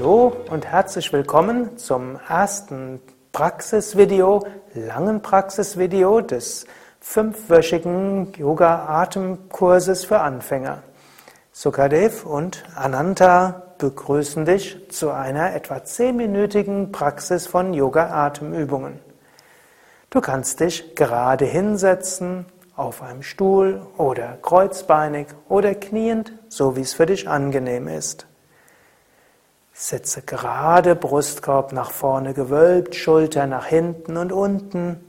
Hallo und herzlich willkommen zum ersten Praxisvideo, langen Praxisvideo des fünfwöchigen Yoga-Atemkurses für Anfänger. Sukadev und Ananta begrüßen dich zu einer etwa zehnminütigen Praxis von Yoga-Atemübungen. Du kannst dich gerade hinsetzen, auf einem Stuhl oder kreuzbeinig oder kniend, so wie es für dich angenehm ist. Sitze gerade, Brustkorb nach vorne gewölbt, Schulter nach hinten und unten,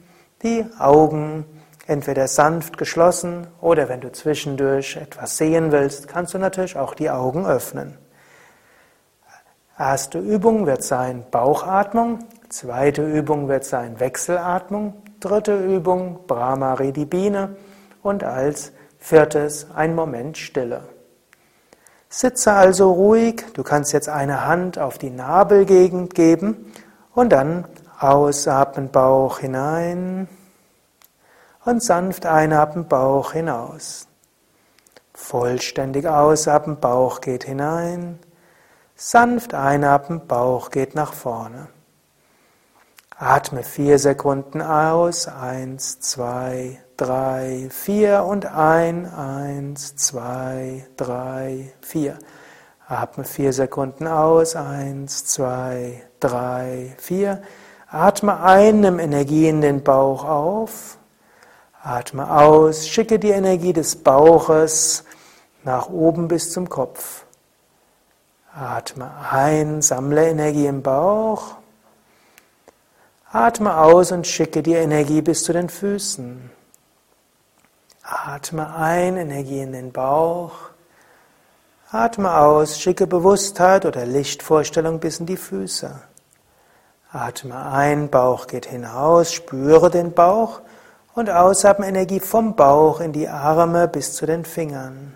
die Augen entweder sanft geschlossen oder wenn du zwischendurch etwas sehen willst, kannst du natürlich auch die Augen öffnen. Erste Übung wird sein Bauchatmung, zweite Übung wird sein Wechselatmung, dritte Übung Brahma Redibine und als viertes ein Moment Stille. Sitze also ruhig, du kannst jetzt eine Hand auf die Nabelgegend geben und dann ausatmen Bauch hinein und sanft einatmen Bauch hinaus. Vollständig ausatmen, Bauch geht hinein. Sanft einatmen, Bauch geht nach vorne. Atme vier Sekunden aus. Eins, zwei, drei, vier und ein. Eins, zwei, drei, vier. Atme vier Sekunden aus. Eins, zwei, drei, vier. Atme ein, nimm Energie in den Bauch auf. Atme aus, schicke die Energie des Bauches nach oben bis zum Kopf. Atme ein, sammle Energie im Bauch. Atme aus und schicke die Energie bis zu den Füßen. Atme ein, Energie in den Bauch. Atme aus, schicke Bewusstheit oder Lichtvorstellung bis in die Füße. Atme ein, Bauch geht hinaus, spüre den Bauch und ausatmen Energie vom Bauch in die Arme bis zu den Fingern.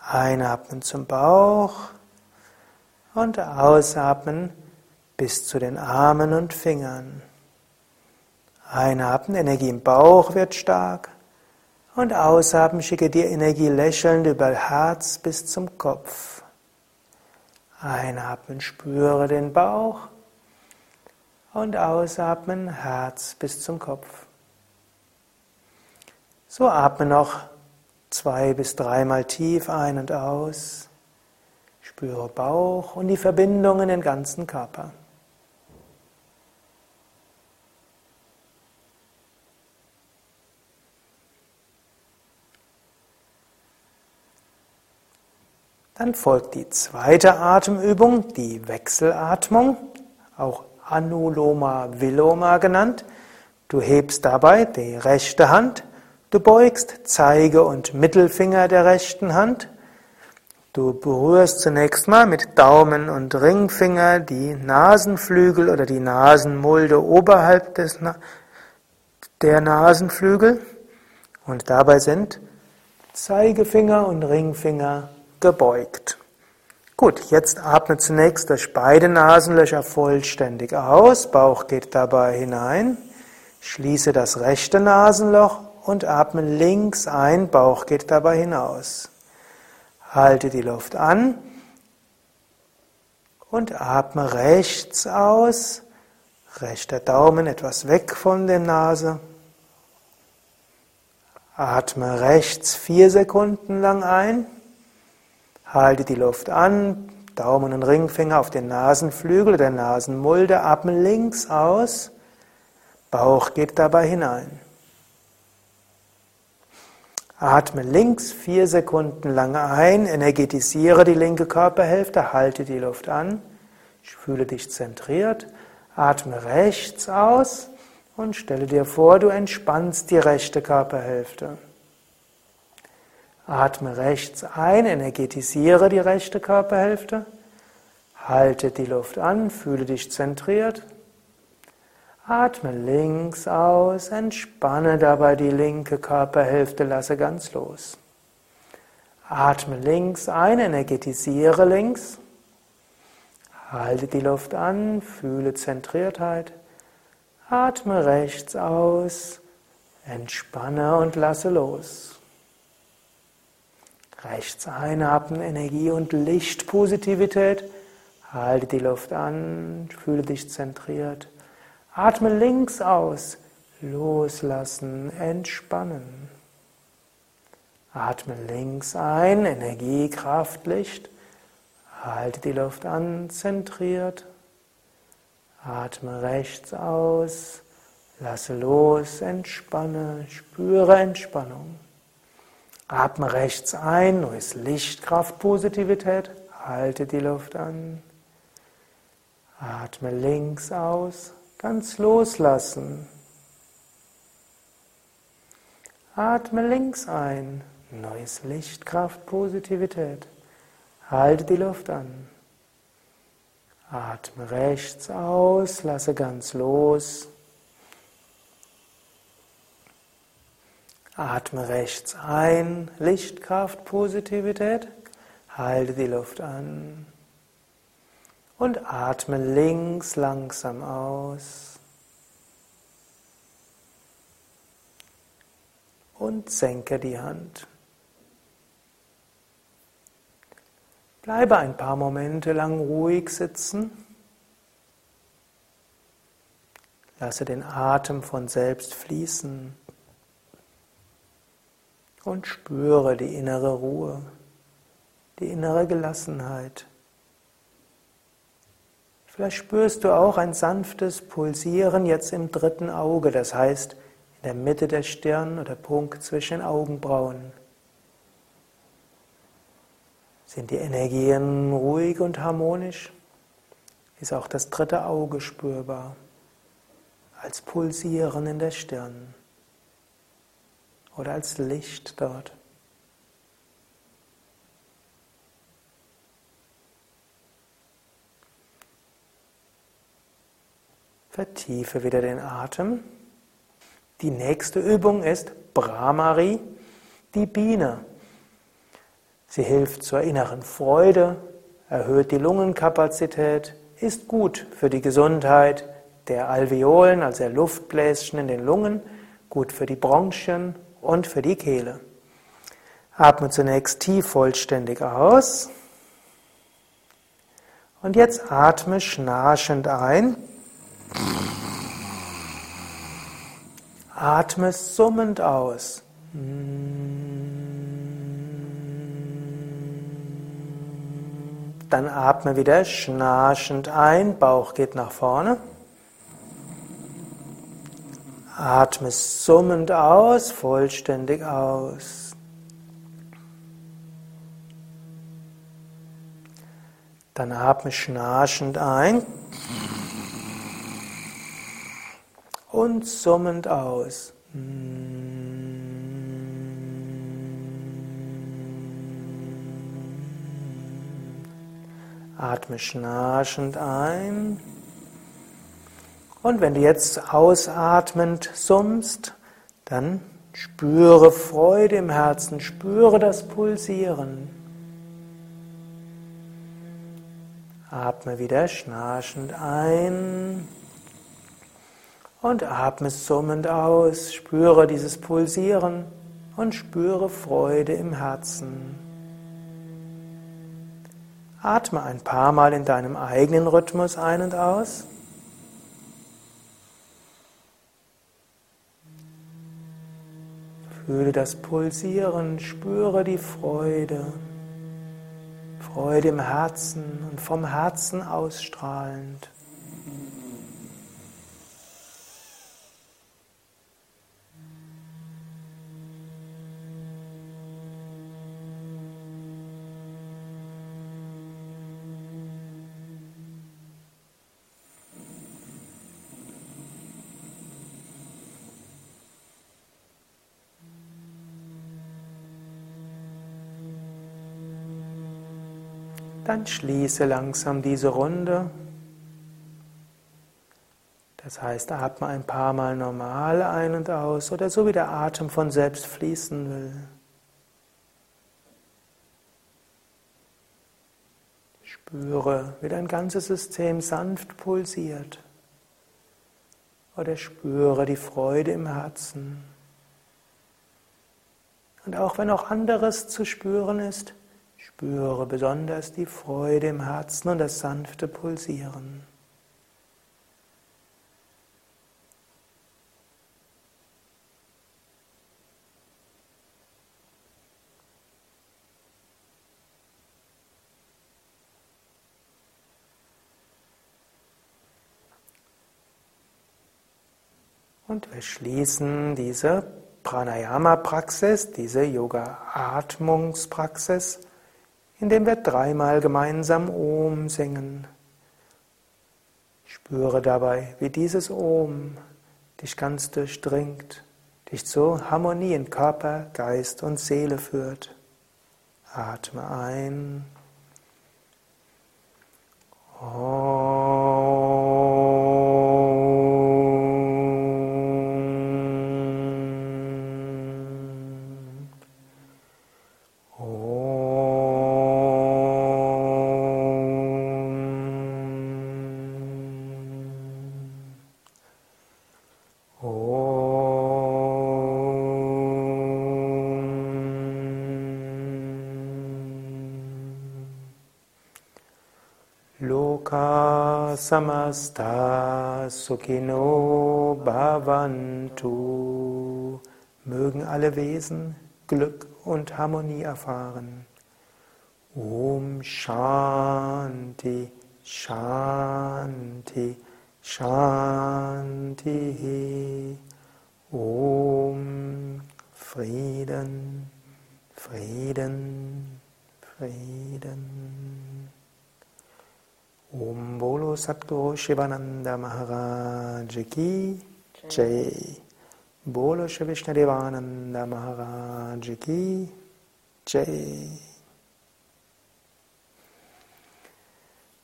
Einatmen zum Bauch und ausatmen bis zu den Armen und Fingern. Einatmen, Energie im Bauch wird stark. Und ausatmen, schicke die Energie lächelnd über Herz bis zum Kopf. Einatmen, spüre den Bauch. Und ausatmen, Herz bis zum Kopf. So atme noch zwei bis dreimal tief ein und aus. Spüre Bauch und die Verbindung in den ganzen Körper. Dann folgt die zweite Atemübung, die Wechselatmung, auch Anuloma Viloma genannt. Du hebst dabei die rechte Hand, du beugst Zeige und Mittelfinger der rechten Hand. Du berührst zunächst mal mit Daumen und Ringfinger die Nasenflügel oder die Nasenmulde oberhalb des Na der Nasenflügel und dabei sind Zeigefinger und Ringfinger gebeugt. Gut, jetzt atme zunächst durch beide Nasenlöcher vollständig aus. Bauch geht dabei hinein. Schließe das rechte Nasenloch und atme links ein. Bauch geht dabei hinaus. Halte die Luft an und atme rechts aus. Rechter Daumen etwas weg von der Nase. Atme rechts vier Sekunden lang ein. Halte die Luft an, Daumen und Ringfinger auf den Nasenflügel der Nasenmulde, atme links aus, Bauch geht dabei hinein. Atme links vier Sekunden lang ein, energetisiere die linke Körperhälfte, halte die Luft an, fühle dich zentriert, atme rechts aus und stelle dir vor, du entspannst die rechte Körperhälfte. Atme rechts ein, energetisiere die rechte Körperhälfte. Halte die Luft an, fühle dich zentriert. Atme links aus, entspanne dabei die linke Körperhälfte, lasse ganz los. Atme links ein, energetisiere links. Halte die Luft an, fühle Zentriertheit. Atme rechts aus, entspanne und lasse los. Rechts einatmen, Energie und Licht, Positivität. Halte die Luft an, fühle dich zentriert. Atme links aus, loslassen, entspannen. Atme links ein, Energie, Kraft, Licht. Halte die Luft an, zentriert. Atme rechts aus, lasse los, entspanne, spüre Entspannung. Atme rechts ein, neues Licht, Kraft, Positivität. Halte die Luft an. Atme links aus, ganz loslassen. Atme links ein, neues Licht, Kraft, Positivität. Halte die Luft an. Atme rechts aus, lasse ganz los. Atme rechts ein, Lichtkraft, Positivität. Halte die Luft an. Und atme links langsam aus. Und senke die Hand. Bleibe ein paar Momente lang ruhig sitzen. Lasse den Atem von selbst fließen und spüre die innere Ruhe, die innere Gelassenheit. Vielleicht spürst du auch ein sanftes Pulsieren jetzt im dritten Auge, das heißt in der Mitte der Stirn oder Punkt zwischen den Augenbrauen. Sind die Energien ruhig und harmonisch? Ist auch das dritte Auge spürbar als Pulsieren in der Stirn oder als Licht dort. Vertiefe wieder den Atem. Die nächste Übung ist Brahmari, die Biene. Sie hilft zur inneren Freude, erhöht die Lungenkapazität, ist gut für die Gesundheit der Alveolen, also der Luftbläschen in den Lungen, gut für die Bronchien und für die Kehle. Atme zunächst tief vollständig aus. Und jetzt atme schnarchend ein. Atme summend aus. Dann atme wieder schnarchend ein, Bauch geht nach vorne. Atme summend aus, vollständig aus. Dann atme schnarchend ein und summend aus. Atme schnarchend ein. Und wenn du jetzt ausatmend summst, dann spüre Freude im Herzen, spüre das Pulsieren. Atme wieder schnarchend ein und atme summend aus, spüre dieses Pulsieren und spüre Freude im Herzen. Atme ein paar Mal in deinem eigenen Rhythmus ein und aus. Fühle das Pulsieren, spüre die Freude. Freude im Herzen und vom Herzen ausstrahlend. Dann schließe langsam diese Runde. Das heißt, atme ein paar Mal normal ein und aus oder so wie der Atem von selbst fließen will. Spüre, wie dein ganzes System sanft pulsiert. Oder spüre die Freude im Herzen. Und auch wenn auch anderes zu spüren ist, spüre besonders die Freude im Herzen und das sanfte Pulsieren. Und wir schließen diese Pranayama-Praxis, diese Yoga-Atmungspraxis, indem wir dreimal gemeinsam Om singen. Spüre dabei, wie dieses Om dich ganz durchdringt, dich zur Harmonie in Körper, Geist und Seele führt. Atme ein. Om. Loka samasta sukhino bhavantu. Mögen alle Wesen Glück und Harmonie erfahren. Om Shanti, Shanti, Shanti. Om Frieden, Frieden, Frieden. Om Bolo Satguru Shivananda Maharaj Ki Jai. Bolo Shri Vishnadevananda Maharaj Ki Jai.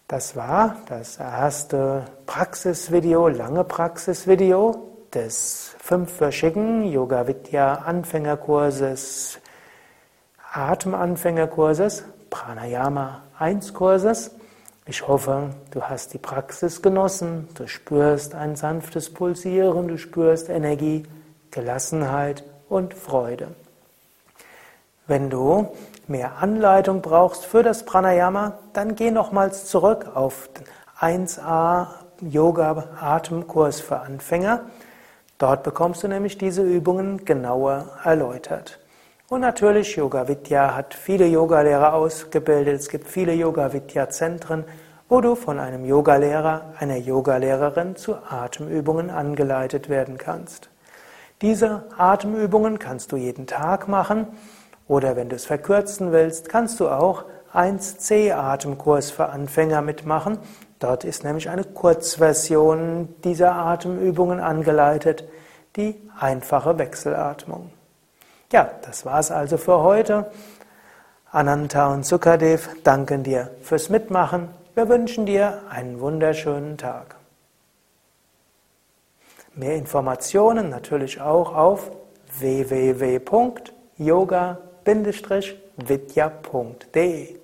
Das war das erste Praxisvideo, lange Praxisvideo des fünfwöchigen Yoga Vidya Anfängerkurses, Atemanfängerkurses, Pranayama 1 Kurses. Ich hoffe, du hast die Praxis genossen, du spürst ein sanftes Pulsieren, du spürst Energie, Gelassenheit und Freude. Wenn du mehr Anleitung brauchst für das Pranayama, dann geh nochmals zurück auf den 1a Yoga Atemkurs für Anfänger. Dort bekommst du nämlich diese Übungen genauer erläutert. Und natürlich, Yoga Vidya hat viele Yogalehrer ausgebildet. Es gibt viele Yoga Vidya Zentren, wo du von einem Yogalehrer, einer Yogalehrerin zu Atemübungen angeleitet werden kannst. Diese Atemübungen kannst du jeden Tag machen oder wenn du es verkürzen willst, kannst du auch 1C Atemkurs für Anfänger mitmachen. Dort ist nämlich eine Kurzversion dieser Atemübungen angeleitet, die einfache Wechselatmung. Ja, das war's also für heute. Ananta und Sukadev danken dir fürs Mitmachen. Wir wünschen dir einen wunderschönen Tag. Mehr Informationen natürlich auch auf www.yoga-vidya.de